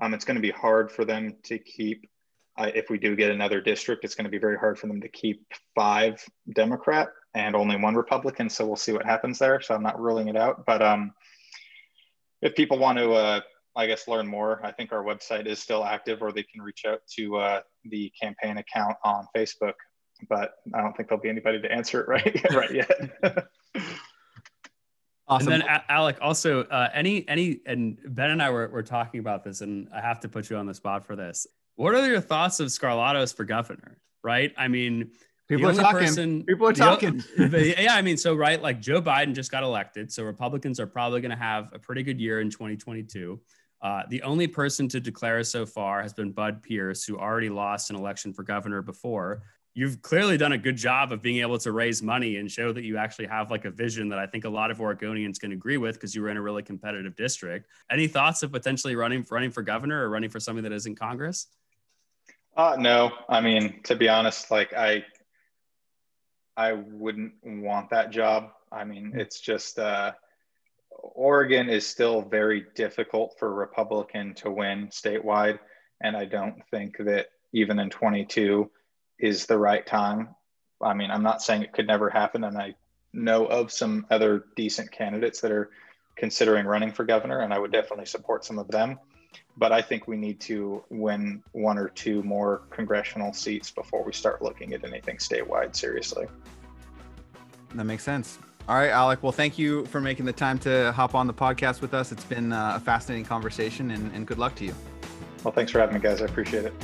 Um, it's going to be hard for them to keep. Uh, if we do get another district, it's going to be very hard for them to keep five Democrat and only one Republican. So we'll see what happens there. So I'm not ruling it out. But um, if people want to, uh, I guess, learn more, I think our website is still active, or they can reach out to uh, the campaign account on Facebook. But I don't think there'll be anybody to answer it [LAUGHS] right right yet. Awesome. [LAUGHS] And then Alek, also uh, any any and Ben and I were, were talking about this, and I have to put you on the spot for this. What are your thoughts of Skarlatos for governor? Right? I mean, people are talking. Person, people are talking. [LAUGHS] yeah, I mean, so right, like Joe Biden just got elected, so Republicans are probably going to have a pretty good year in 2022. Uh, the only person to declare so far has been Bud Pierce, who already lost an election for governor before you've clearly done a good job of being able to raise money and show that you actually have like a vision that I think a lot of Oregonians can agree with because you were in a really competitive district. Any thoughts of potentially running running for governor or running for something that is in Congress? Uh, no, I mean to be honest, like I, I wouldn't want that job. I mean, it's just uh, Oregon is still very difficult for Republican to win statewide, and I don't think that even in 22 is the right time. I mean, I'm not saying it could never happen, and I know of some other decent candidates that are considering running for governor, and I would definitely support some of them. But I think we need to win one or two more congressional seats before we start looking at anything statewide seriously. That makes sense. All right, Alek. Well, thank you for making the time to hop on the podcast with us. It's been uh, a fascinating conversation, and, and good luck to you. Well, thanks for having me, guys. I appreciate it.